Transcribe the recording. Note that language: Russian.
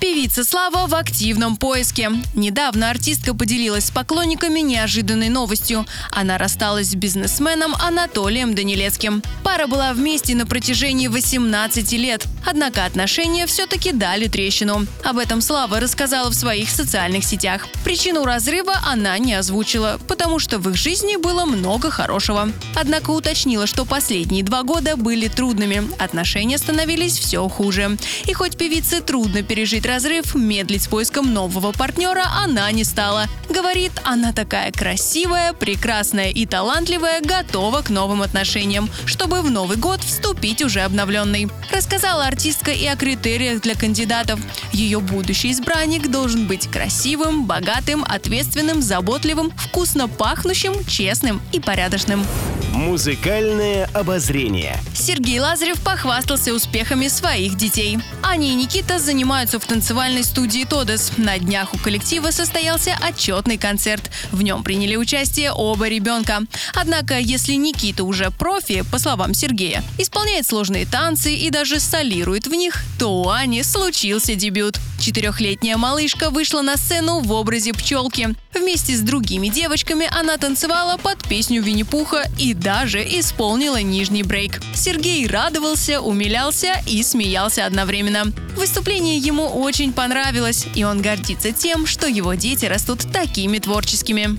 Певица Слава в активном поиске. Недавно артистка поделилась с поклонниками неожиданной новостью. Она рассталась с бизнесменом Анатолием Данилецким. Пара была вместе на протяжении 18 лет. Однако отношения все-таки дали трещину. Об этом Слава рассказала в своих социальных сетях. Причину разрыва она не озвучила, потому что в их жизни было много хорошего. Однако уточнила, что последние два года были трудными. Отношения становились все хуже. И хоть певице трудно пережить разрыв, медлить с поиском нового партнера она не стала. Говорит, она такая красивая, прекрасная и талантливая, готова к новым отношениям, чтобы в Новый год вступить уже обновленный. Рассказала артистка и о критериях для кандидатов. Ее будущий избранник должен быть красивым, богатым, ответственным, заботливым, вкусно пахнущим, честным и порядочным. Музыкальное обозрение. Сергей Лазарев похвастался успехами своих детей. Аня и Никита занимаются в танцевальной студии «Тодес». На днях у коллектива состоялся отчетный концерт. В нем приняли участие оба ребенка. Однако, если Никита уже профи, по словам Сергея, исполняет сложные танцы и даже солирует в них, то у Ани случился дебют. Четырехлетняя малышка вышла на сцену в образе пчелки. Вместе с другими девочками она танцевала под песню Винни-Пуха и даже исполнила нижний брейк. Сергей радовался, умилялся и смеялся одновременно. Выступление ему очень понравилось, и он гордится тем, что его дети растут такими творческими.